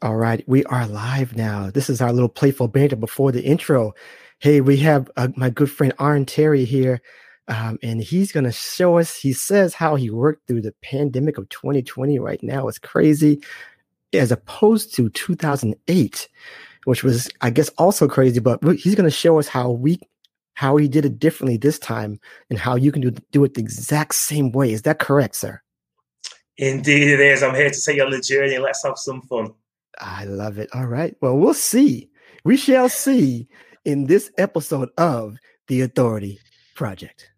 All right, we are live now. This is our little playful banter before the intro. Hey, we have uh, my good friend Arn Terry here, um, and he's going to show us. He says how he worked through the pandemic of 2020 right now. It's crazy, as opposed to 2008, which was, I guess, also crazy. But he's going to show us how we, how he did it differently this time, and how you can do do it the exact same way. Is that correct, sir? Indeed, it is. I'm here to take you on the journey. Let's have some fun. I love it. All right. Well, we'll see. We shall see in this episode of The Authority Project.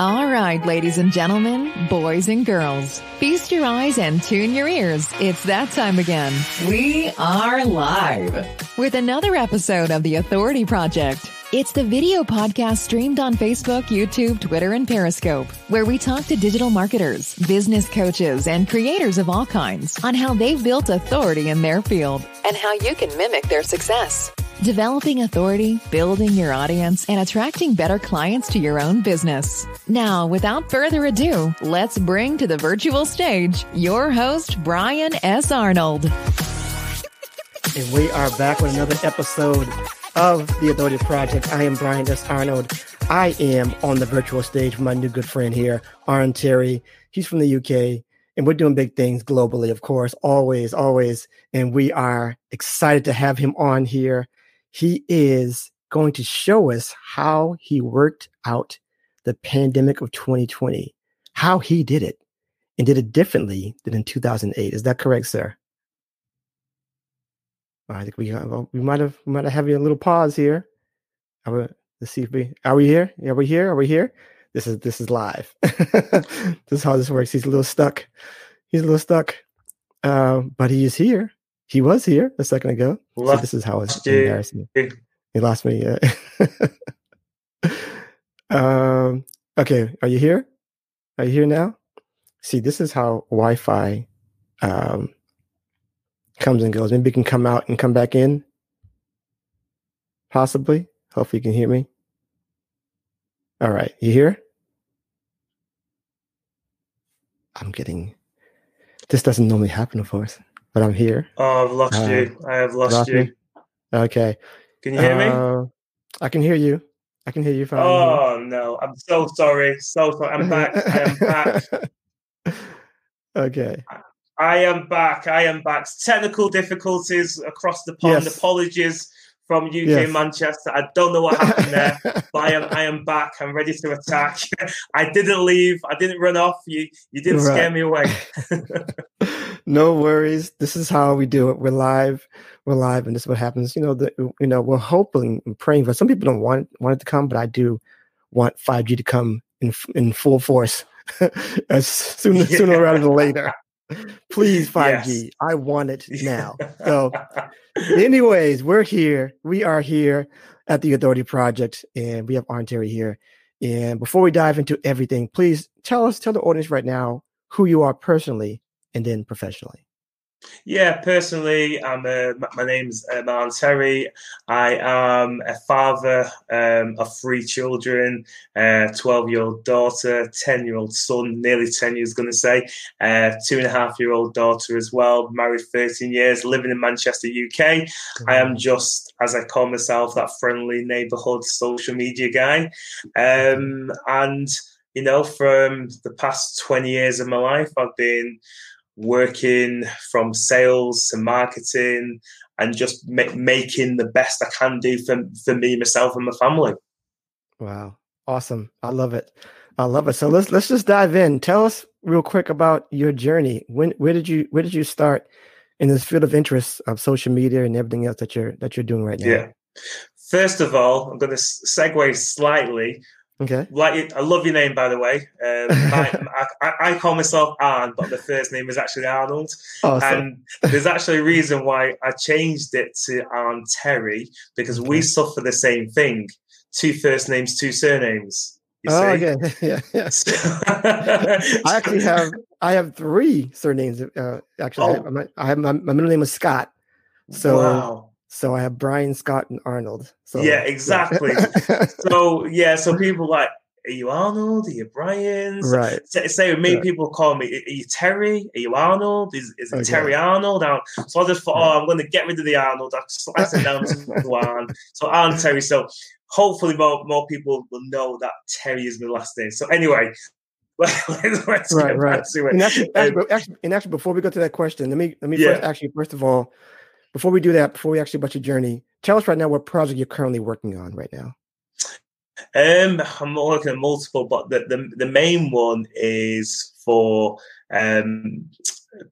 All right, ladies and gentlemen, boys and girls, feast your eyes and tune your ears. It's that time again. We are live with another episode of The Authority Project. It's the video podcast streamed on Facebook, YouTube, Twitter, and Periscope, where we talk to digital marketers, business coaches, and creators of all kinds on how they've built authority in their field and how you can mimic their success. Developing authority, building your audience, and attracting better clients to your own business. Now, without further ado, let's bring to the virtual stage your host, Brian S. Arnold. And we are back with another episode of the Authority Project. I am Brian S. Arnold. I am on the virtual stage with my new good friend here, Arn Terry. He's from the UK, and we're doing big things globally, of course, always, always. And we are excited to have him on here. He is going to show us how he worked out the pandemic of 2020, how he did it, and did it differently than in 2008. Is that correct, sir? I think we we might have we might have having a little pause here. We, let's see if we are we here? Are we here? Are we here? This is this is live. this is how this works. He's a little stuck. He's a little stuck. Uh, but he is here. He was here a second ago. so this is how it's embarrassing. He lost me. Yeah. um. Okay. Are you here? Are you here now? See, this is how Wi-Fi um, comes and goes. Maybe you can come out and come back in. Possibly. Hopefully you can hear me. All right. You here? I'm getting this doesn't normally happen, of course, but I'm here. Oh, I've lost uh, you. I have lost, lost you. Me? Okay. Can you hear uh, me? I can hear you. I can hear you fine. Oh no, I'm so sorry. So sorry. I'm back. I am back. okay. I am back. I am back. Technical difficulties across the pond. Yes. Apologies from UK yes. Manchester. I don't know what happened there, but I am I am back. I'm ready to attack. I didn't leave. I didn't run off. You you didn't right. scare me away. no worries. This is how we do it. We're live. We're live, and this is what happens. You know, the, you know, we're hoping and praying for. Some people don't want want it to come, but I do want 5G to come in in full force as soon yeah. sooner rather than later. Please 5G. Yes. I want it now. So, anyways, we're here. We are here at the Authority Project, and we have Arn Terry here. And before we dive into everything, please tell us, tell the audience right now who you are personally and then professionally. Yeah, personally, I'm uh, my name's uh, Arn Terry. I am a father um, of three children: a twelve-year-old daughter, ten-year-old son, nearly ten years, going to say, a two and a half-year-old daughter as well. Married thirteen years, living in Manchester, UK. Mm-hmm. I am just, as I call myself, that friendly neighbourhood social media guy, um, and you know, from the past twenty years of my life, I've been working from sales to marketing and just ma- making the best I can do for, for me, myself, and my family. Wow. Awesome. I love it. I love it. So let's let's just dive in. Tell us real quick about your journey. When where did you where did you start in this field of interest of social media and everything else that you're that you're doing right now? Yeah. First of all, I'm going to segue slightly Okay. Like, I love your name, by the way. Um, my, I, I, call myself Arn, but the first name is actually Arnold. Awesome. And there's actually a reason why I changed it to Arn Terry because okay. we suffer the same thing: two first names, two surnames. You oh, see? okay. yeah, yeah. I actually have I have three surnames. Uh, actually, oh. I, have my, my middle name is Scott. So wow. So I have Brian, Scott, and Arnold. So yeah, exactly. Yeah. so yeah, so people like are you Arnold? Are you Brian? Right. Say, say with me, people call me, are you Terry? Are you Arnold? Is, is it okay. Terry Arnold? So I just thought, oh, I'm going to get rid of the Arnold. I slice it down to one. So I'm Terry. So hopefully more, more people will know that Terry is my last name. So anyway, let's, let's right, right. And actually, um, actually, actually, and actually, before we go to that question, let me let me yeah. first, actually first of all, before we do that, before we actually about your journey, tell us right now what project you're currently working on right now. Um, I'm working on multiple, but the, the, the main one is for um,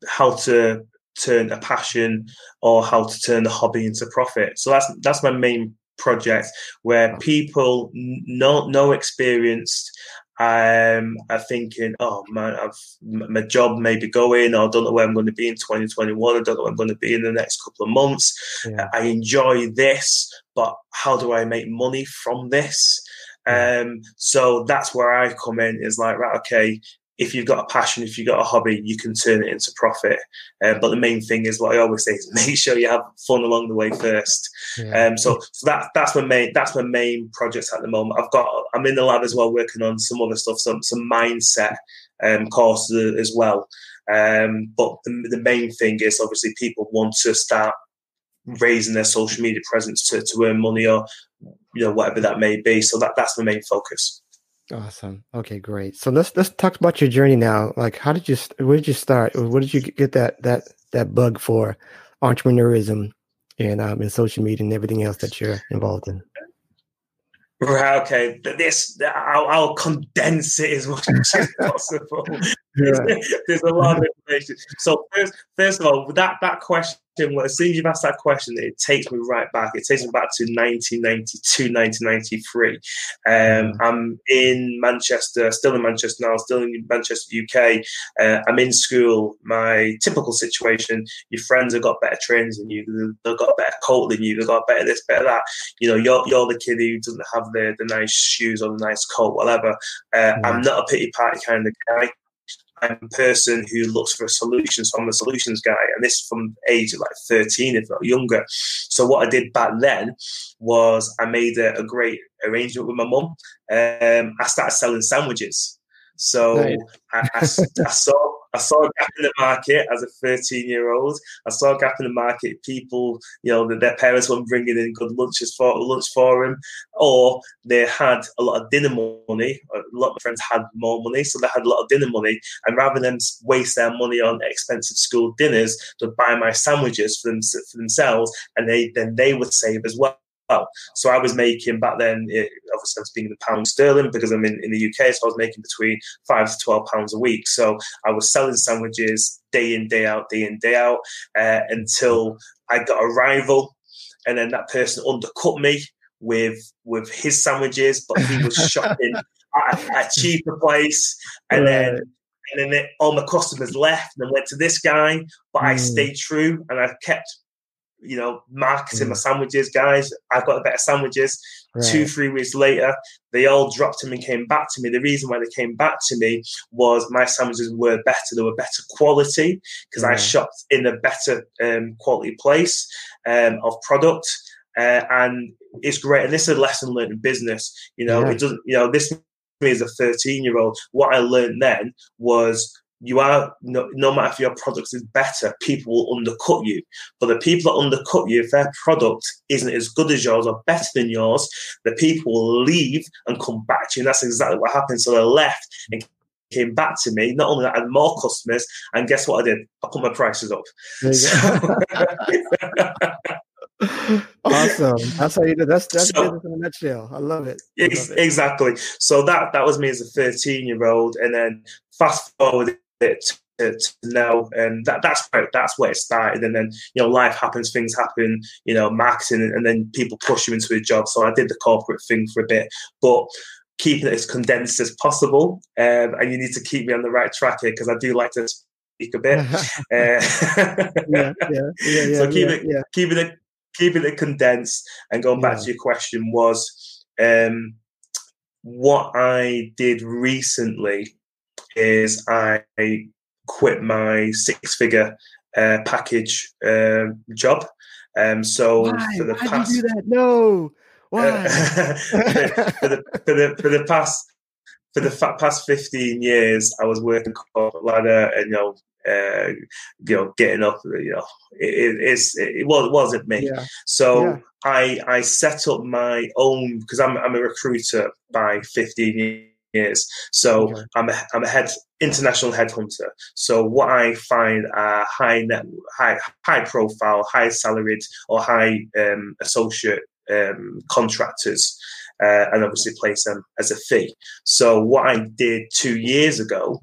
how to turn a passion or how to turn a hobby into profit. So that's that's my main project where people no no experienced um, are thinking, oh man, I've my job may be going, or I don't know where I'm going to be in 2021. I don't know where I'm going to be in the next couple of months. Yeah. I enjoy this, but how do I make money from this? Um, so that's where I come in is like, right, okay, if you've got a passion, if you've got a hobby, you can turn it into profit. Uh, but the main thing is what I always say is make sure you have fun along the way first. Yeah. Um, so, so that that's my main that's my main project at the moment. I've got I'm in the lab as well, working on some other stuff, some some mindset um, courses as well. Um, but the, the main thing is obviously people want to start raising their social media presence to, to earn money or you know whatever that may be. So that that's the main focus. Awesome. Okay, great. So let's let's talk about your journey now. Like, how did you where did you start? Where did you get that that that bug for entrepreneurism and um and social media and everything else that you're involved in? Right. Okay. This I'll, I'll condense it as much as possible. There's, a lot of information. So first, first of all, that that question as soon as you've asked that question, it takes me right back. It takes me back to 1992, 1993. Um, mm. I'm in Manchester, still in Manchester now, still in Manchester, UK. Uh, I'm in school. My typical situation: your friends have got better trains than you, they've got better coat than you, they've got better this, better that. You know, you're, you're the kid who doesn't have the, the nice shoes or the nice coat, whatever. Uh, mm. I'm not a pity party kind of guy. I'm a person who looks for a solution. So I'm a solutions guy, and this from age of like 13, if not younger. So what I did back then was I made a, a great arrangement with my mum. Um, I started selling sandwiches. So right. I, I, I, saw I saw a gap in the market as a 13 year old. I saw a gap in the market. People, you know, their parents weren't bringing in good lunches for lunch for them, or they had a lot of dinner money. A lot of friends had more money, so they had a lot of dinner money. And rather than waste their money on expensive school dinners, they buy my sandwiches for, them, for themselves, and they then they would save as well well. So I was making back then, it, obviously I'm speaking the pound sterling because I'm in, in the UK, so I was making between five to twelve pounds a week. So I was selling sandwiches day in, day out, day in, day out, uh, until I got a rival, and then that person undercut me with with his sandwiches, but he was shopping at a cheaper place, and right. then and then it, all my customers left and went to this guy, but mm. I stayed true and I kept you know, marketing mm. my sandwiches, guys. I've got better sandwiches. Right. Two, three weeks later, they all dropped them and came back to me. The reason why they came back to me was my sandwiches were better. They were better quality because I shopped in a better um, quality place um, of product. Uh, and it's great. And this is a lesson learned in business. You know, yeah. it doesn't, you know, this me as a 13 year old, what I learned then was you are no, no, matter if your product is better, people will undercut you. But the people that undercut you, if their product isn't as good as yours or better than yours, the people will leave and come back to you. And that's exactly what happened. So they left and came back to me. Not only that, I had more customers, and guess what I did? I put my prices up. awesome. That's how you do. That's that's so, business in a nutshell. I love it. I love it. Exactly. So that that was me as a 13 year old, and then fast forward it to, to know, and that, that's where that's where it started. And then you know, life happens, things happen, you know, marketing, and, and then people push you into a job. So I did the corporate thing for a bit, but keeping it as condensed as possible. Um, and you need to keep me on the right track here because I do like to speak a bit. uh, yeah, yeah, yeah, so keep it, yeah. keeping it, keeping it condensed. And going back to your question was, um, what I did recently is I quit my six figure uh, package uh, job. Um, so Why? for the Why past, do that? No. Why? Uh, for, the, for, the, for the past for the past 15 years, I was working corporate ladder and, you know, uh, you know, getting up, you know, it, it's, it, was, wasn't me. Yeah. So yeah. I, I set up my own, because I'm, I'm a recruiter by 15 years. So okay. I'm, a, I'm a head international headhunter. So what I find are high net, high, high profile, high salaried or high um, associate um, contractors uh, and obviously place them as a fee. So what I did two years ago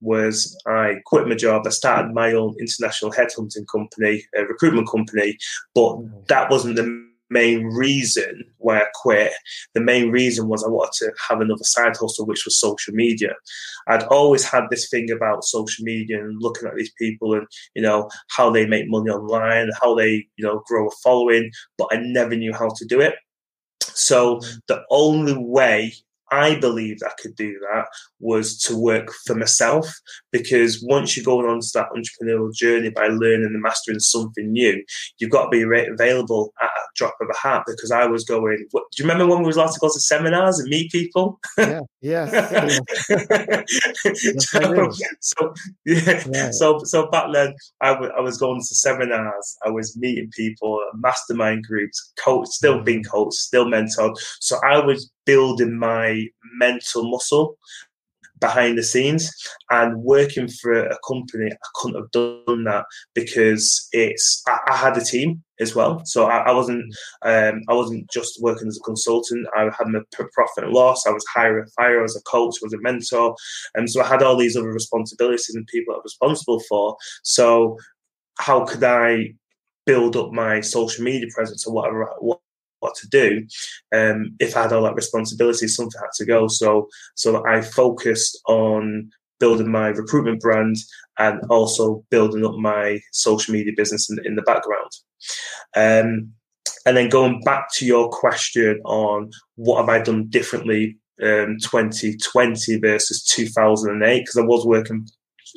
was I quit my job. I started my own international headhunting company, a recruitment company, but that wasn't the main reason why I quit. The main reason was I wanted to have another side hustle, which was social media. I'd always had this thing about social media and looking at these people and you know how they make money online, how they you know grow a following, but I never knew how to do it. So the only way I believed I could do that was to work for myself because once you're going on to that entrepreneurial journey by learning and mastering something new, you've got to be available at a drop of a hat. Because I was going, what, do you remember when we was allowed to go to seminars and meet people? Yeah, yeah. so, so, yeah, so, so back then I, w- I was going to seminars, I was meeting people, mastermind groups, coach, still mm. being coached, still mentored. So I was building my mental muscle behind the scenes and working for a company i couldn't have done that because it's i, I had a team as well. So i, I wasn't um, i wasn't just working as a consultant. I had my profit and loss. I was hiring fire I was a coach was a mentor. And so i had all these other responsibilities and people i was responsible for. So how could i build up my social media presence or whatever what what to do. Um, if I had all that responsibility, something had to go. So, so I focused on building my recruitment brand and also building up my social media business in, in the background. Um, and then going back to your question on what have I done differently um, 2020 versus 2008, because I was working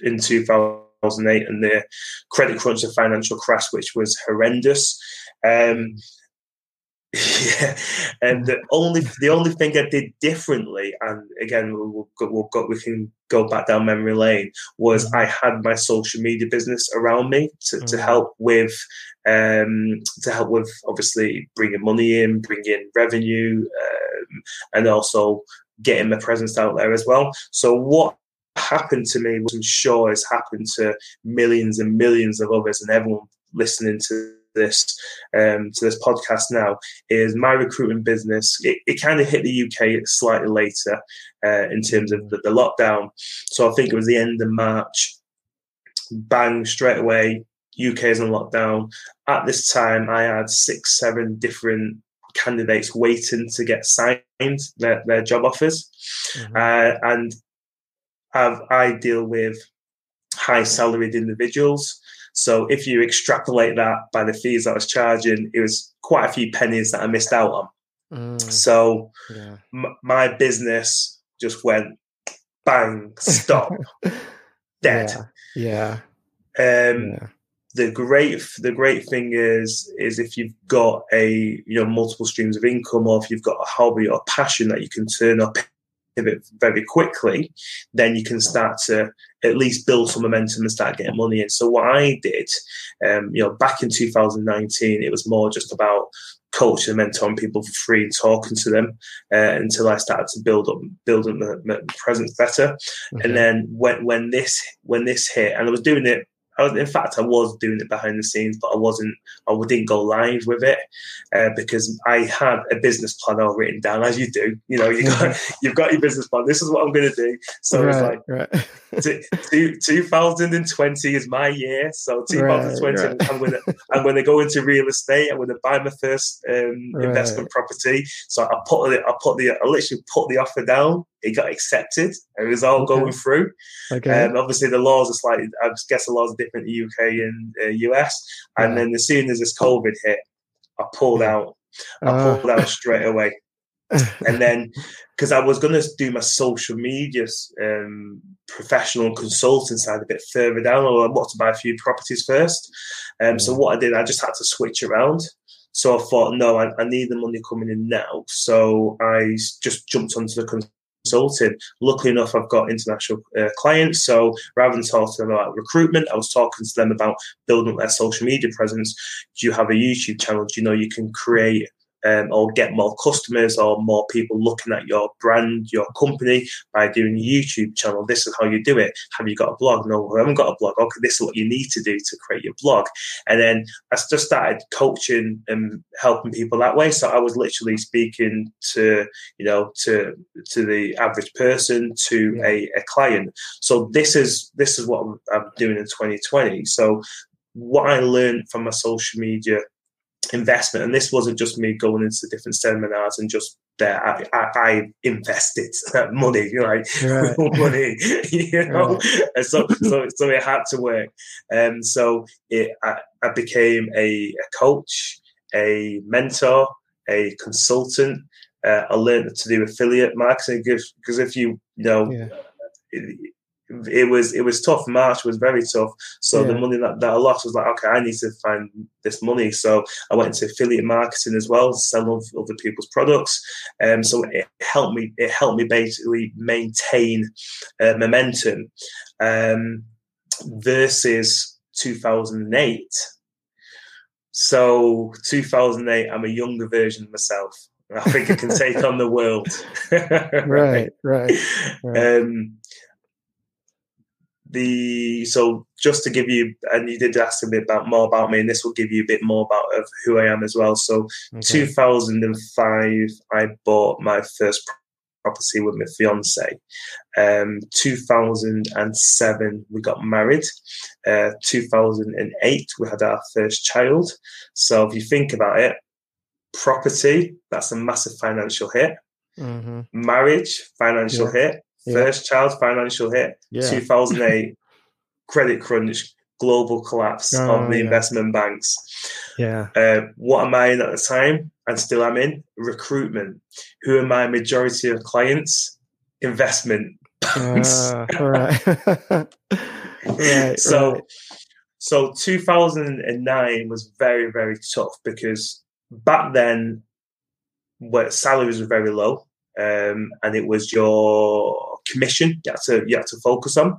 in 2008 and the credit crunch and financial crash, which was horrendous. Um, Yeah, and the only the only thing I did differently, and again we'll, we'll go, we can go back down memory lane, was mm-hmm. I had my social media business around me to, to mm-hmm. help with um, to help with obviously bringing money in, bringing revenue, um, and also getting my presence out there as well. So what happened to me, was I'm sure has happened to millions and millions of others, and everyone listening to this um, to this podcast now is my recruitment business. It, it kind of hit the UK slightly later uh, in terms of the, the, lockdown. So I think it was the end of March. Bang straight away. UK is on lockdown. At this time, I had six, seven different candidates waiting to get signed their, their job offers, mm-hmm. uh, and I've, I deal with high salaried individuals so if you extrapolate that by the fees I was charging, it was quite a few pennies that I missed out on. Mm, so yeah. m- my business just went bang, stop, dead. Yeah. yeah. Um, yeah. The great, the great thing is, is if you've got a you know multiple streams of income, or if you've got a hobby or a passion that you can turn up pivot very quickly, then you can start to at least build some momentum and start getting money in. So what I did, um, you know, back in 2019, it was more just about coaching and mentoring people for free and talking to them uh, until I started to build up build up my, my presence better. Mm-hmm. And then when when this when this hit, and I was doing it I was, in fact, I was doing it behind the scenes, but I wasn't. I didn't go live with it uh, because I had a business plan all written down, as you do. You know, you got you've got your business plan. This is what I'm going to do. So right, it's like right. two, 2020 is my year. So 2020, right, right. I'm going to I'm going to go into real estate. I'm going to buy my first um, investment property. So I put it. I put the. I literally put the offer down it got accepted. It was all okay. going through. Okay. Um, obviously, the laws are slightly. I guess the laws are different in the UK and uh, US. And yeah. then as soon as this COVID hit, I pulled out. I uh. pulled out straight away. and then because I was going to do my social media um, professional consulting side a bit further down, or I wanted to buy a few properties first. Um, So what I did, I just had to switch around. So I thought, no, I, I, need the money coming in now. So I just jumped onto the consulting. Luckily enough, I've got international uh, clients. So rather than talking to them about recruitment, I was talking to them about building their social media presence. Do you have a YouTube channel? Do you know you can create um, or get more customers or more people looking at your brand, your company by doing a YouTube channel. This is how you do it. Have you got a blog? No, I haven't got a blog. Okay, this is what you need to do to create your blog. And then I just started coaching and helping people that way. So I was literally speaking to, you know, to to the average person, to a, a client. So this is this is what I'm, I'm doing in 2020. So what I learned from my social media investment. And this wasn't just me going into different seminars and just there. I, I, I invested money, like right. money, you know. Right. And so, so, so it had to work. And um, so it, I, I became a, a, coach, a mentor, a consultant. Uh, I learned to do affiliate marketing because if you, you know, yeah it was it was tough. March was very tough. So yeah. the money that, that I lost was like, okay, I need to find this money. So I went into affiliate marketing as well, selling other people's products. Um, so it helped me. It helped me basically maintain uh, momentum. Um, versus 2008. So 2008, I'm a younger version of myself. I think I can take on the world. right, right. right. Um, the so just to give you and you did ask a bit about more about me and this will give you a bit more about of who I am as well. So okay. 2005 I bought my first property with my fiance. Um, 2007 we got married. Uh, 2008 we had our first child. So if you think about it, property that's a massive financial hit. Mm-hmm. Marriage financial yeah. hit. First child financial hit, yeah. 2008, credit crunch, global collapse oh, of the investment banks. Yeah. Uh, what am I in at the time? And still am in recruitment. Who are my majority of clients? Investment banks. Uh, right. right. So, right. so 2009 was very, very tough because back then, where salaries were very low, um, and it was your commission you had to you had to focus on.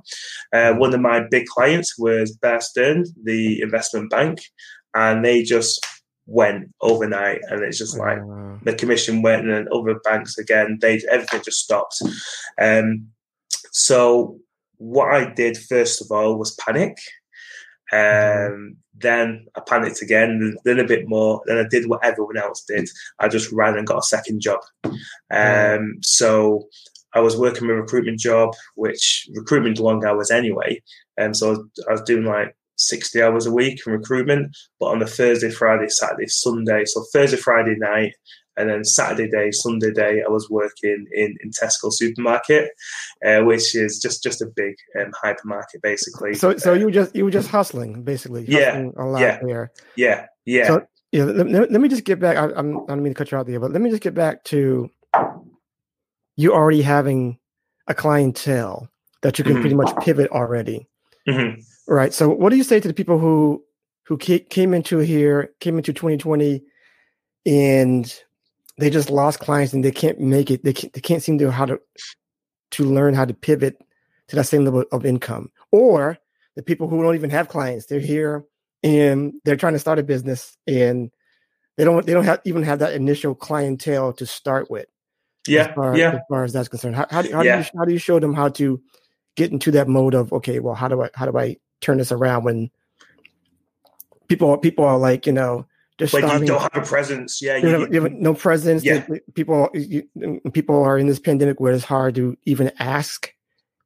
Uh, one of my big clients was Bear Stearns, the investment bank, and they just went overnight, and it's just like uh, the commission went, and then other banks again, they everything just stopped. Um, so what I did first of all was panic. Mm-hmm. Um, then I panicked again, then a bit more. Then I did what everyone else did. I just ran and got a second job. Um, so I was working a recruitment job, which recruitment long hours anyway. And um, so I was doing like 60 hours a week in recruitment, but on the Thursday, Friday, Saturday, Sunday. So Thursday, Friday night, and then Saturday day, Sunday day, I was working in, in Tesco supermarket, uh, which is just just a big um, hypermarket basically. So so you were just you were just hustling basically. Hustling yeah. A lot yeah. There. Yeah. Yeah. So yeah. Let, let, let me just get back. I, I'm I don't mean to cut you out there, but let me just get back to you already having a clientele that you can mm-hmm. pretty much pivot already. Mm-hmm. Right. So, what do you say to the people who who came into here, came into 2020, and they just lost clients and they can't make it. They can't, they can't seem to how to to learn how to pivot to that same level of income. Or the people who don't even have clients, they're here and they're trying to start a business and they don't they don't have even have that initial clientele to start with. Yeah, as far, yeah. As far as that's concerned, how how, do, how yeah. do you how do you show them how to get into that mode of okay, well, how do I how do I turn this around when people people are like you know just like starting, you don't have a presence, yeah, you, you, have, you have no presence. Yeah. people you, mm, people are in this pandemic where it's hard to even ask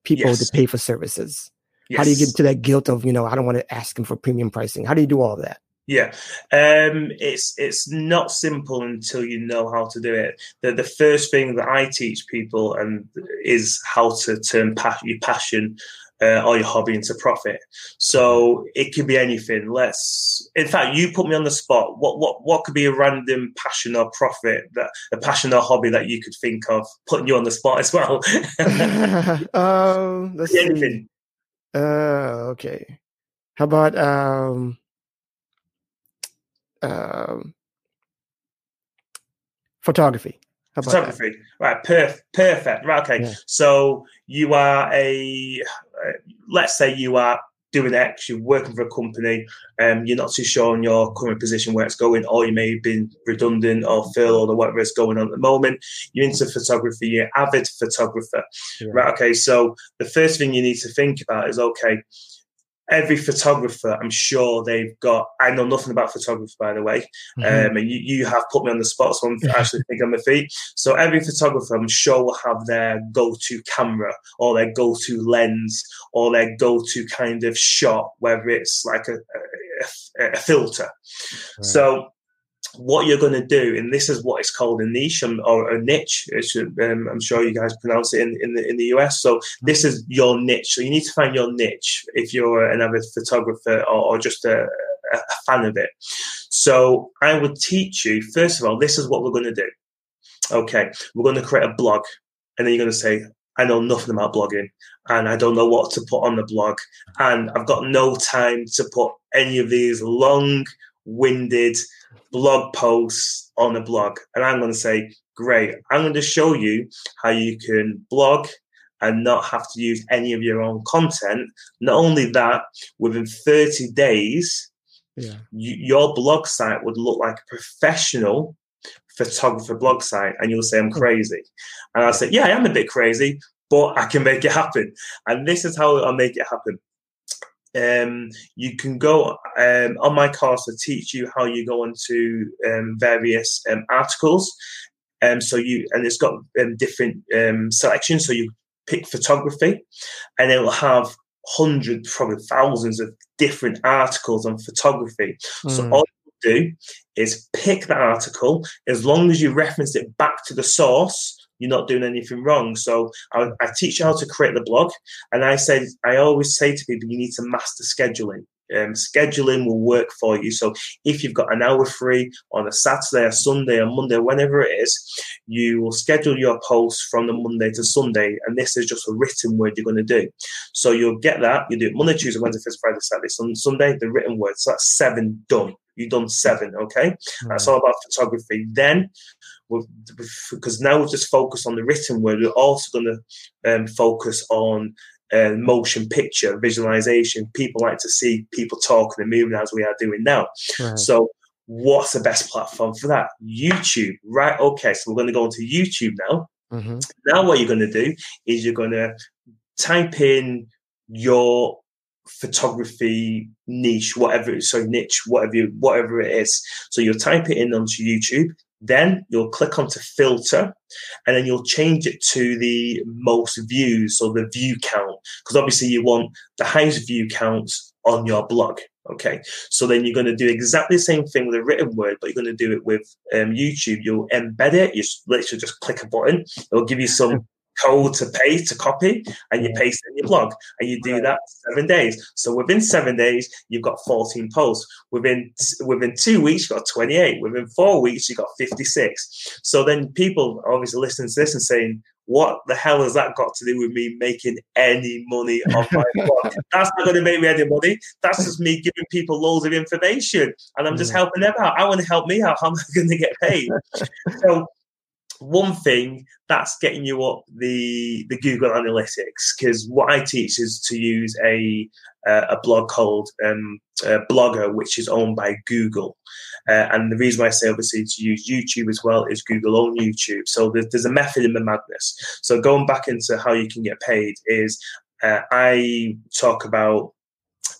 people yes. to pay for services. Yes. How do you get to that guilt of you know I don't want to ask them for premium pricing? How do you do all of that? Yeah, um, it's it's not simple until you know how to do it. The the first thing that I teach people and is how to turn pa- your passion uh, or your hobby into profit. So it could be anything. Let's, in fact, you put me on the spot. What what what could be a random passion or profit that a passion or hobby that you could think of? Putting you on the spot as well. um, let's anything. See. Uh, okay. How about um um, photography. photography, right? Perf- perfect, right? Okay, yeah. so you are a, uh, let's say you are doing X, you're working for a company, um, you're not too sure on your current position where it's going, or you may have been redundant or furloughed or whatever is going on at the moment. You're into photography, you're avid photographer, yeah. right? Okay, so the first thing you need to think about is okay, every photographer, I'm sure they've got. I know nothing about photography, by the way, mm-hmm. um, and you, you have put me on the spot, so I'm actually thinking on my feet. So every photographer, I'm sure, will have their go-to camera or their go-to lens or their go-to kind of shot, whether it's like a, a, a filter. Right. So what you're going to do, and this is what it's called a niche or a niche. Um, I'm sure you guys pronounce it in, in the in the US. So this is your niche. So you need to find your niche if you're an avid photographer or, or just a, a fan of it. So I would teach you first of all. This is what we're going to do. Okay, we're going to create a blog, and then you're going to say, I know nothing about blogging and I don't know what to put on the blog. And I've got no time to put any of these long winded blog posts on a blog. And I'm going to say, great, I'm going to show you how you can blog and not have to use any of your own content. Not only that, within 30 days, yeah. you, your blog site would look like a professional photographer blog site. And you'll say, I'm hmm. crazy. And I'll say, yeah, I am a bit crazy, but I can make it happen. And this is how I'll make it happen um, you can go um, on my course to teach you how you go into um, various um, articles. Um, so you and it's got um, different um, selections. So you pick photography, and it will have hundreds, probably thousands of different articles on photography. Mm. So hmm. all you do is pick the article as long as you reference it back to the source you're not doing anything wrong. So I, I teach you how to create the blog, and I said I always say to people, you need to master scheduling. Um, scheduling will work for you. So if you've got an hour free on a Saturday a Sunday or Monday, whenever it is, you will schedule your posts from the Monday to Sunday, and this is just a written word you're going to do. So you'll get that. You do it Monday, Tuesday, Wednesday, Thursday, Friday, Saturday, Sunday. The written word. So that's seven done. You've done seven. Okay, mm-hmm. that's all about photography. Then because now we've just focused on the written word, we're also going to um, focus on uh, motion picture visualization. People like to see people talking and moving as we are doing now. Right. So, what's the best platform for that? YouTube, right? Okay, so we're going to go into YouTube now. Mm-hmm. Now, what you're going to do is you're going to type in your photography niche, whatever so niche, whatever you, whatever it is. So you'll type it in onto YouTube. Then you'll click onto filter and then you'll change it to the most views or the view count because obviously you want the highest view counts on your blog. Okay, so then you're going to do exactly the same thing with a written word, but you're going to do it with um, YouTube. You'll embed it. You literally just click a button. It'll give you some code to pay to copy and you paste in your blog and you do that seven days so within seven days you've got 14 posts within within two weeks you've got 28 within four weeks you've got 56 so then people obviously listening to this and saying what the hell has that got to do with me making any money on my blog? That's not going to make me any money. That's just me giving people loads of information and I'm just helping them out. I want to help me out. How am I going to get paid? so one thing that's getting you up the the Google Analytics because what I teach is to use a uh, a blog called um, uh, Blogger, which is owned by Google. Uh, and the reason why I say obviously to use YouTube as well is Google own YouTube. So there's, there's a method in the madness. So going back into how you can get paid is uh, I talk about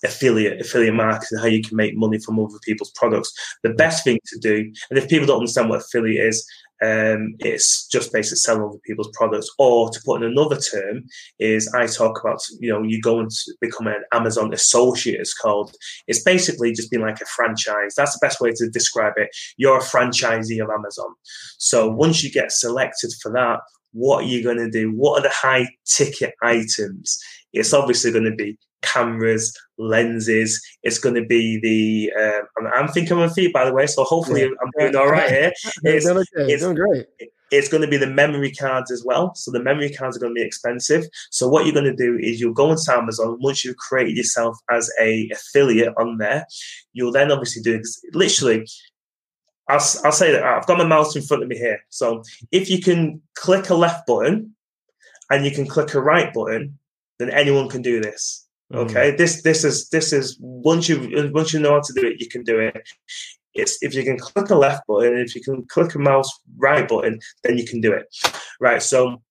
affiliate affiliate marketing, how you can make money from other people's products. The best thing to do, and if people don't understand what affiliate is, um, it's just basically selling other people's products. Or to put in another term, is I talk about you know you go and become an Amazon associate. It's called. It's basically just being like a franchise. That's the best way to describe it. You're a franchisee of Amazon. So once you get selected for that, what are you going to do? What are the high ticket items? It's obviously going to be cameras, lenses. It's going to be the. Um, I'm, I'm, thinking my feet, by the way, so hopefully yeah. I'm doing all right here. It's, doing okay. it's, doing great. It's going to be the memory cards as well. So the memory cards are going to be expensive. So what you're going to do is you'll go into Amazon once you've created yourself as a affiliate on there. You'll then obviously do literally I'll, I'll say that I've got my mouse in front of me here. So if you can click a left button and you can click a right button, then anyone can do this. Mm. Okay, mm. this this is this is once you once you know how to do it, you can do it. It's if you can click a left button, if you can click a mouse right button, then you can do it. Right. So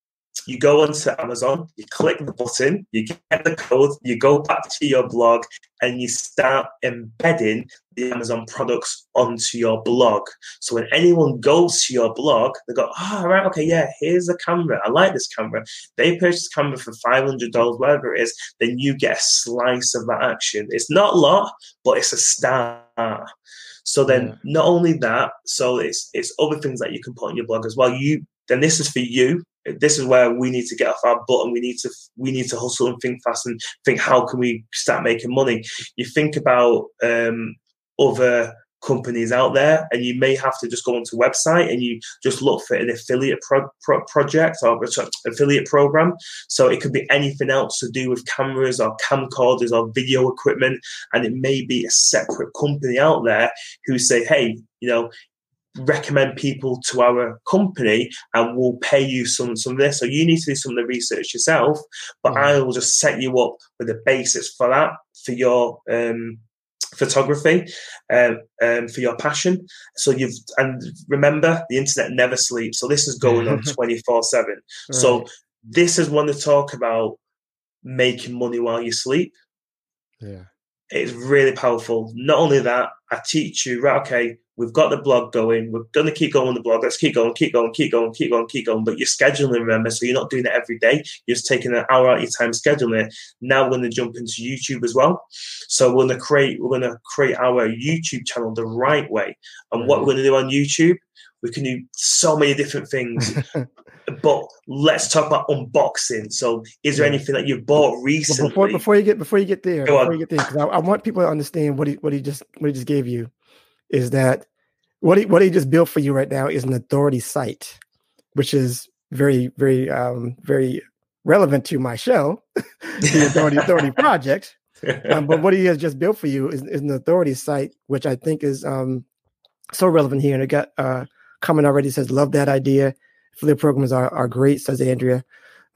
you go onto Amazon, you click the button, you get the code, you go back to your blog, and you start embedding the Amazon products onto your blog. So when anyone goes to your blog, they go, oh, right, okay, yeah, here's a camera. I like this camera. They purchase a camera for $500, whatever it is, then you get a slice of that action. It's not a lot, but it's a start. So then, yeah. not only that, so it's it's other things that you can put on your blog as well. You then this is for you this is where we need to get off our butt and we need to we need to hustle and think fast and think how can we start making money? You think about um, other companies out there and you may have to just go onto website and you just look for an affiliate pro- pro- project or affiliate program. So it could be anything else to do with cameras or camcorders or video equipment. And it may be a separate company out there who say hey you know recommend people to our company and we'll pay you some some of this. So you need to do some of the research yourself, but mm. I will just set you up with the basics for that for your um, photography um, um, for your passion. So you've and remember the internet never sleeps. So this is going on twenty four seven. So this is one to talk about making money while you sleep. Yeah. It's really powerful. Not only that, I teach you, right, okay, We've got the blog going. We're going to keep going on the blog. Let's keep going, keep going, keep going, keep going, keep going. But you're scheduling, remember, so you're not doing it every day. You're just taking an hour out of your time scheduling it. Now we're going to jump into YouTube as well. So we're going to create, we're going to create our YouTube channel the right way. And what we're going to do on YouTube, we can do so many different things. but let's talk about unboxing. So, is there anything that you've bought recently? before, before you get before you get there, before you get there, because I, I, want people to understand what he what he just what he just gave you is that what he what he just built for you right now is an authority site, which is very very um, very relevant to my show, the authority authority project. Um, but what he has just built for you is, is an authority site, which I think is um, so relevant here. And it got uh, comment already says, "Love that idea." Affiliate programs are, are great, says Andrea.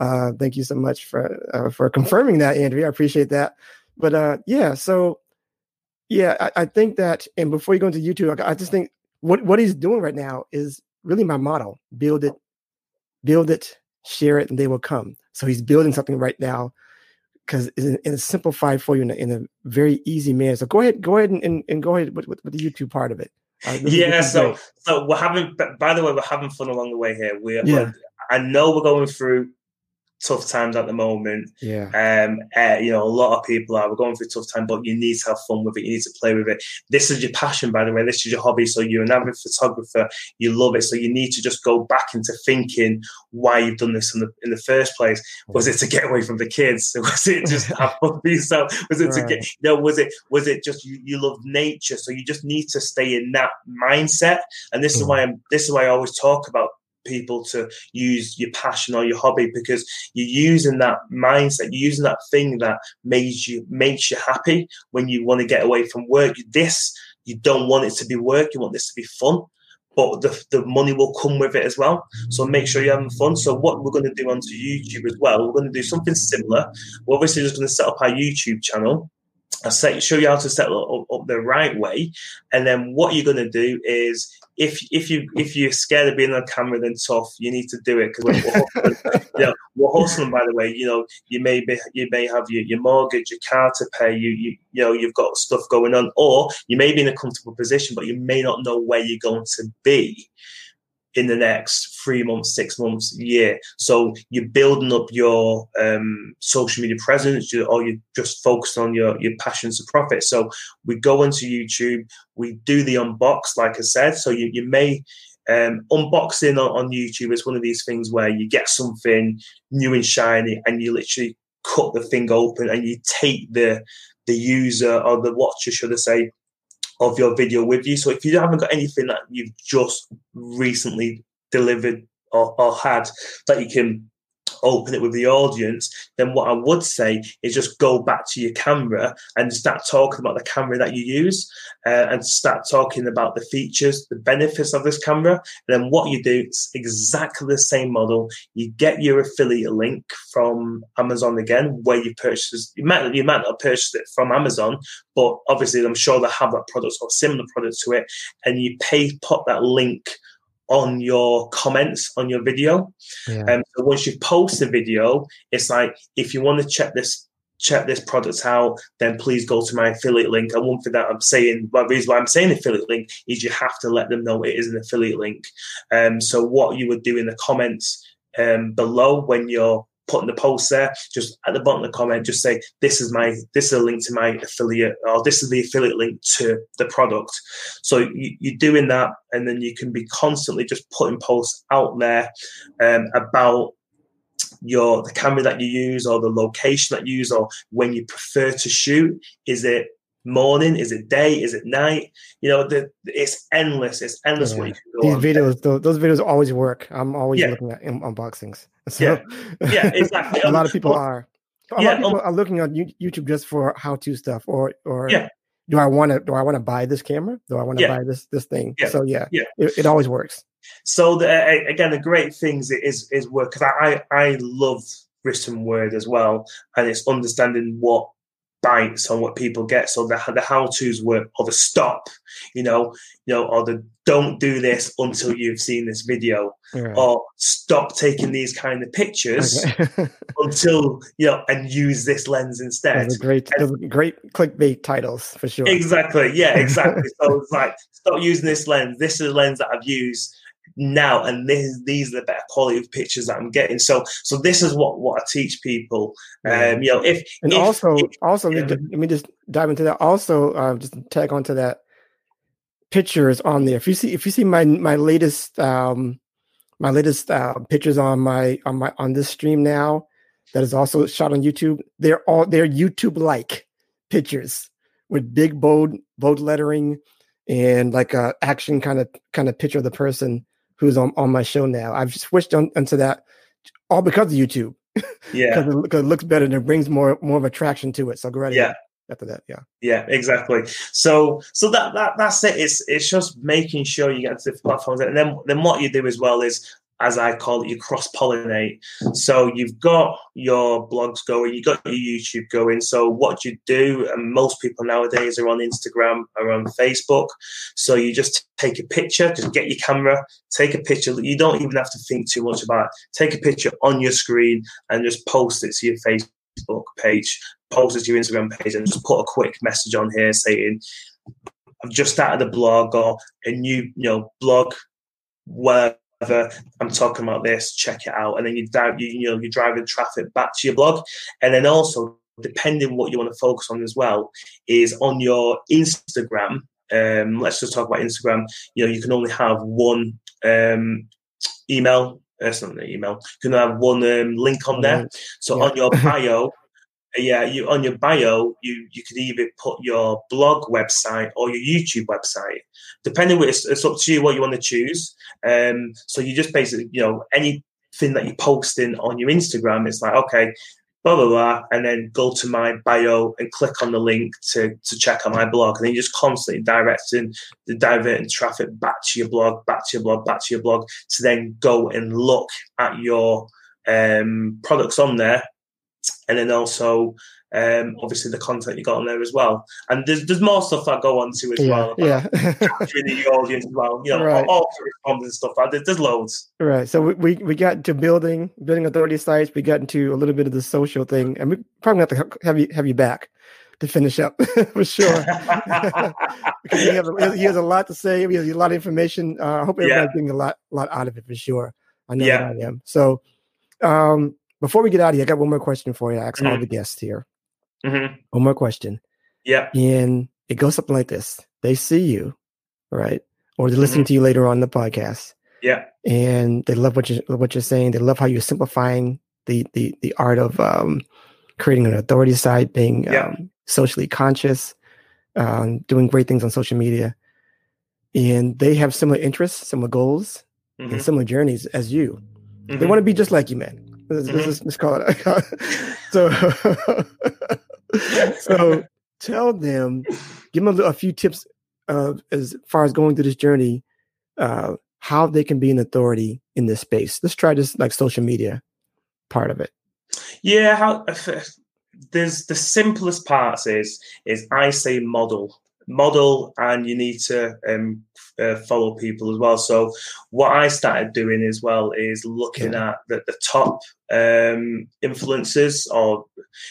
Uh, thank you so much for uh, for confirming that, Andrea. I appreciate that. But uh, yeah, so yeah, I, I, think that, and before you go into YouTube, I, I just think what what he's doing right now is really my model: build it, build it, share it, and they will come. So he's building something right now because it's, it's simplified for you in a, in a, very easy manner. So go ahead, go ahead and, and, and go ahead with, with, with, the YouTube part of it. Uh, yeah, so so we're having. By the way, we're having fun along the way here. We're, yeah. We're, I know we're going through tough times at the moment. Yeah. Um, uh, you know, a lot of people are. We're going through a tough time, but you need to have fun with it. You need to play with it. This is your passion, by the way. This is your hobby. So you're an avid photographer. You love it. So you need to just go back into thinking why you've done this in the in the first place. Was it to get away from the kids? Was it just have fun for yourself? Was it right. to get? You know, was it was it just you, you love nature? So you just need to stay in that mindset. And this mm. is why I'm. This is why I always talk about people to use your passion or your hobby because you're using that mindset, you're using that thing that makes you makes you happy when you want to get away from work. This you don't want it to be work, you want this to be fun. But the, the money will come with it as well. So make sure you're having fun. So what we're going to do onto YouTube as well, we're going to do something similar. We're obviously just going to set up our YouTube channel I say, show you how to set up, up, the right way, and then what you're going to do is if if you if you're scared of being on camera, then tough. You need to do it because we're, we're, know, we're hustling. By the way, you know you may be you may have your, your mortgage, your car to pay. You you you know you've got stuff going on, or you may be in a comfortable position, but you may not know where you're going to be in the next three months, six months, year. So you're building up your um, social media presence, or you're just focused on your your passions to profit. So we go onto YouTube, we do the unbox, like I said. So you you may um, unboxing on, on YouTube is one of these things where you get something new and shiny, and you literally cut the thing open and you take the the user or the watcher, should I say, of your video with you. So if you haven't got anything that you've just recently delivered or, or had that you can open it with the audience, then what I would say is just go back to your camera and start talking about the camera that you use uh, and start talking about the features, the benefits of this camera. And then what you do is exactly the same model. You get your affiliate link from Amazon again, where you purchase. You might you might not purchase it from Amazon, but obviously I'm sure they have that product or similar product to it, and you pay put that link on your comments on your video. And yeah. um, so once you post the video, it's like if you want to check this check this product out, then please go to my affiliate link. And one thing that I'm saying, the reason why I'm saying affiliate link is you have to let them know it is an affiliate link. Um, so what you would do in the comments um, below when you're putting the post there, just at the bottom of the comment, just say this is my this is a link to my affiliate or this is the affiliate link to the product. So you, you're doing that, and then you can be constantly just putting posts out there um, about your the camera that you use or the location that you use or when you prefer to shoot. Is it morning? Is it day? Is it night? You know, the, it's endless. It's endless yeah. what you can go These videos, those, those videos always work. I'm always yeah. looking at unboxings. So, yeah, yeah, exactly. a lot of people are. A yeah, lot of people um, are looking on YouTube just for how-to stuff, or or yeah. do I want to do I want to buy this camera? Do I want to buy this this thing? Yeah. So yeah, yeah, it, it always works. So the, again, the great things is is work because I, I I love written word as well, and it's understanding what bites on what people get. So the the how tos work or the stop, you know, you know, or the don't do this until you've seen this video, right. or stop taking these kind of pictures okay. until you know, and use this lens instead. Those great, and, those great clickbait titles for sure. Exactly. Yeah. Exactly. so it's like stop using this lens. This is a lens that I've used now and this, these are the better quality of pictures that I'm getting. So so this is what what I teach people. Um, you know, if and if, also if, also yeah. let me just dive into that. Also, uh, just tag onto that pictures on there. If you see if you see my my latest um my latest uh, pictures on my on my on this stream now that is also shot on YouTube, they're all they're YouTube like pictures with big bold bold lettering and like a action kind of kind of picture of the person who's on, on my show now. I've switched on into that all because of YouTube. Yeah, because it, it, looks better and it brings more more of attraction to it. So go right yeah. Ahead after that yeah yeah exactly so so that, that that's it it's it's just making sure you get to the platforms and then then what you do as well is as I call it, you cross pollinate. So you've got your blogs going, you've got your YouTube going. So what you do, and most people nowadays are on Instagram or on Facebook. So you just take a picture, just get your camera, take a picture. You don't even have to think too much about it. Take a picture on your screen and just post it to your Facebook page, post it to your Instagram page, and just put a quick message on here saying, I've just started a blog or a new, you know, blog where I'm talking about this, check it out. And then you, you, you know, you're driving traffic back to your blog. And then also, depending what you want to focus on as well, is on your Instagram. Um, let's just talk about Instagram. You know, you can only have one um, email. That's uh, not an email. You can have one um, link on there. So yeah. on your bio, yeah, you on your bio, you you could either put your blog website or your YouTube website, depending. It's, it's up to you what you want to choose. Um, so you just basically, you know, anything that you're posting on your Instagram, it's like okay, blah blah blah, and then go to my bio and click on the link to to check out my blog, and then you're just constantly directing the diverting traffic back to your blog, back to your blog, back to your blog, to then go and look at your um, products on there and then also um, obviously the content you got on there as well. And there's there's more stuff I go on to as yeah, well. yeah. capturing the audience as well. You know, right. all responses and stuff. There's, there's loads. Right. So we, we, we got into building building authority sites. We got into a little bit of the social thing, and we probably have to have you have you back to finish up for sure. because he has, a, he has a lot to say. He has a lot of information. Uh, I hope everybody's yeah. getting a lot lot out of it for sure. I know yeah. I am. So. Um, before we get out of here, I got one more question for you. I ask mm-hmm. all the guests here. Mm-hmm. One more question. Yeah. And it goes something like this They see you, right? Or they're listening mm-hmm. to you later on the podcast. Yeah. And they love what you what you're saying. They love how you're simplifying the the the art of um, creating an authority site, being yeah. um, socially conscious, um, doing great things on social media. And they have similar interests, similar goals, and Mm-hmm. similar journeys as you. They Mhm. want to be just like you, man. Let's, mm-hmm. let's, let's call it. so, so tell them, give them a, a few tips uh, as far as going through this journey, uh, how they can be an authority in this space. Let's try this like social media part of it. Yeah, how there's the simplest parts is is I say model model and you need to um, uh, follow people as well. So what I started doing as well is looking yeah. at the, the top um, influencers or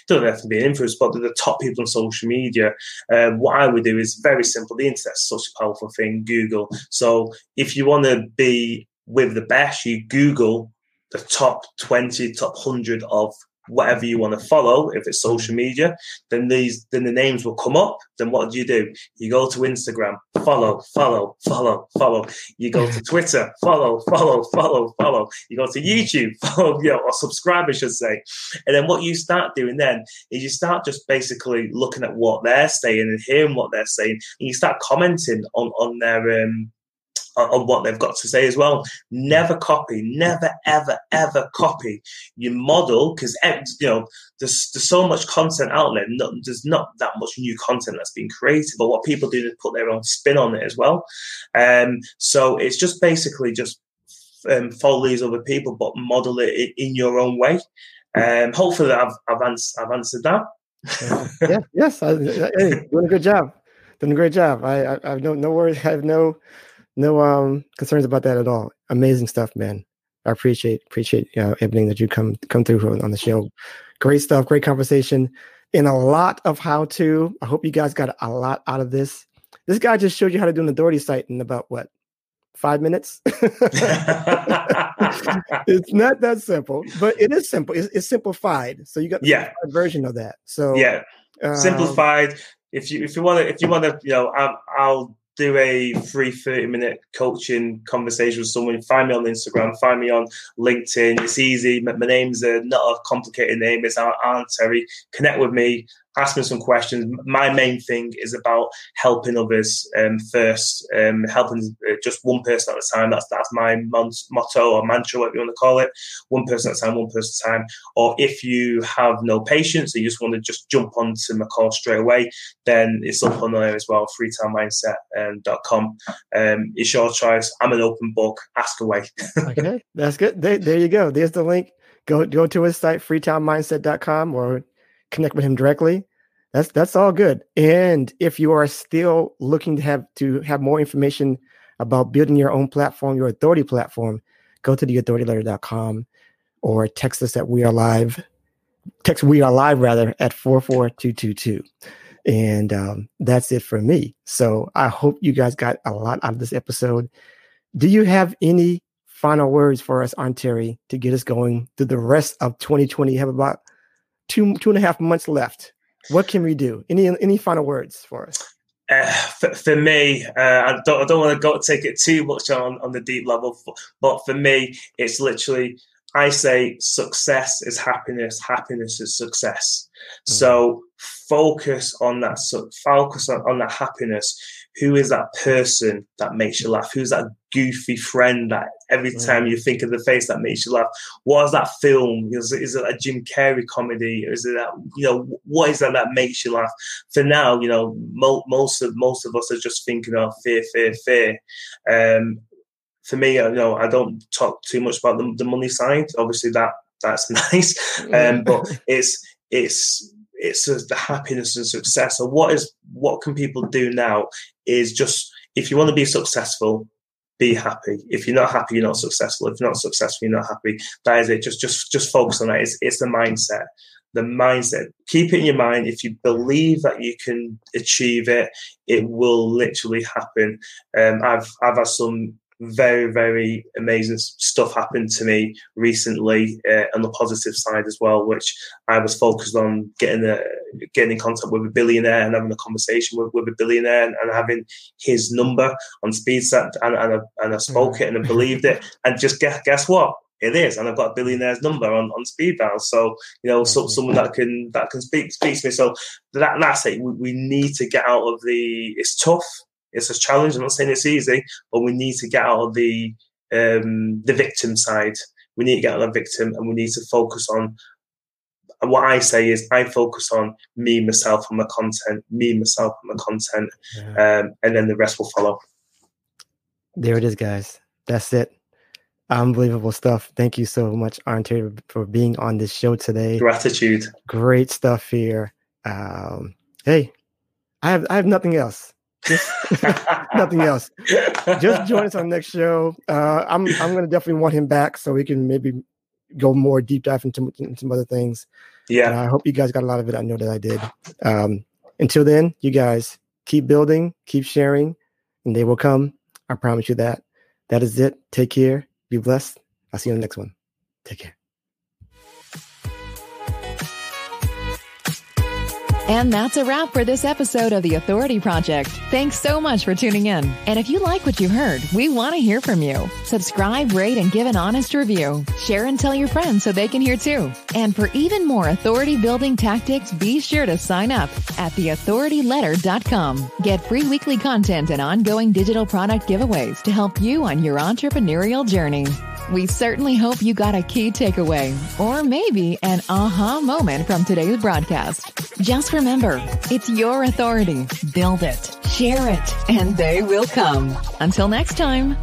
don't have to be an influencer, but the top people on social media. Um, what I would do is very simple. The internet's such a powerful thing. Google. So if you want to be with the best, you Google the top 20, top 100 of whatever you want to follow, if it's social media, then these then the names will come up. Then what do you do? You go to Instagram, follow, follow, follow, follow. You go to Twitter, follow, follow, follow, follow. You go to YouTube, follow, you know, or subscribe, I should say. And then what you start doing then is you start just basically looking at what they're saying and hearing what they're saying, and you start commenting on on their um on what they've got to say as well. Never copy, never, ever, ever copy. You model because you know there's there's so much content out there. There's not that much new content that's been created, but what people do is put their own spin on it as well. Um, so it's just basically just um, follow these other people, but model it in your own way. Um, hopefully, I've I've, ans- I've answered that. yeah, yes, I, hey, doing a good job. Doing a great job. I, I, I have no no worries. I have no no um concerns about that at all. Amazing stuff, man. I appreciate appreciate uh, everything that you come come through on the show. Great stuff, great conversation, and a lot of how to. I hope you guys got a lot out of this. This guy just showed you how to do an authority site in about what five minutes. it's not that simple, but it is simple. It's, it's simplified. So you got the yeah version of that. So yeah, um, simplified. If you if you want to if you want to you know I'll, I'll do a free 30 minute coaching conversation with someone, find me on Instagram, find me on LinkedIn. It's easy. My, name's a, not a complicated name. It's Arn Terry. Connect with me ask me some questions. My main thing is about helping others um, first, um, helping uh, just one person at a time. That's that's my motto or mantra, whatever you want to call it. One person at a time, one person at a time. Or if you have no patience, or you just want to just jump onto my call straight away, then it's up on there as well. Freetownmindset.com. Um, it's your choice. I'm an open book. Ask away. okay, that's good. There, there you go. There's the link. Go go to his site, freetownmindset.com, or connect with him directly. That's that's all good. And if you are still looking to have to have more information about building your own platform, your authority platform, go to theauthorityletter.com or text us at we are live. Text we are live rather at 44222. And um, that's it for me. So I hope you guys got a lot out of this episode. Do you have any final words for us, Arn Terry, to get us going through the rest of 2020? You have about two two and a half months left. What can we do? Any any final words for us? Uh, for, for, me, uh, I don't I don't want to go take it too much on on the deep level, but for me, it's literally I say success is happiness, happiness is success. Mm-hmm. So focus on that. So focus on, on that happiness who is that person that makes you laugh? Who's that goofy friend that every mm. time you think of the face that makes you laugh? What is that film? Is it, is it a Jim Carrey comedy? Is it that you know what is that that makes you laugh? For now, you know mo- most of most of us are just thinking of fear, fear, fear. Um, for me, you know, I don't talk too much about the, the money side. Obviously, that that's nice, um, but it's it's it's the happiness and success. So what is what can people do now? Is just if you want to be successful, be happy. If you're not happy, you're not successful. If you're not successful, you're not happy. That is it. Just just just focus on that. It's it's the mindset. The mindset. Keep it in your mind. If you believe that you can achieve it, it will literally happen. Um, I've I've had some very very amazing stuff happened to me recently uh, on the positive side as well which i was focused on getting a, getting in contact with a billionaire and having a conversation with, with a billionaire and, and having his number on speed set and, and, I, and I spoke mm-hmm. it and I believed it and just guess, guess what it is, and I've got a billionaire's number on, on speed dial. So you know, so, someone that can that can speak speak to me. So that that's it. We, we need to get out of the. It's tough. It's a challenge. I'm not saying it's easy, but we need to get out of the um, the victim side. We need to get on the victim and we need to focus on what I say is, I focus on me, myself, and my content, me, myself, and my content, yeah. um, and then the rest will follow. There it is, guys. That's it. Unbelievable stuff. Thank you so much, Arn for being on this show today. Gratitude. Great stuff here. Um, hey, I have I have nothing else. Just nothing else. Just join us on next show. Uh, I'm I'm gonna definitely want him back so we can maybe go more deep dive into, into some other things. Yeah. And I hope you guys got a lot of it. I know that I did. Um, until then, you guys keep building, keep sharing, and they will come. I promise you that. That is it. Take care. Be blessed. I'll see you on the next one. Take care. And that's a wrap for this episode of The Authority Project. Thanks so much for tuning in. And if you like what you heard, we want to hear from you. Subscribe, rate, and give an honest review. Share and tell your friends so they can hear too. And for even more authority building tactics, be sure to sign up at theauthorityletter.com. Get free weekly content and ongoing digital product giveaways to help you on your entrepreneurial journey. We certainly hope you got a key takeaway or maybe an aha moment from today's broadcast. Just remember, it's your authority. Build it, share it, and they will come. Until next time.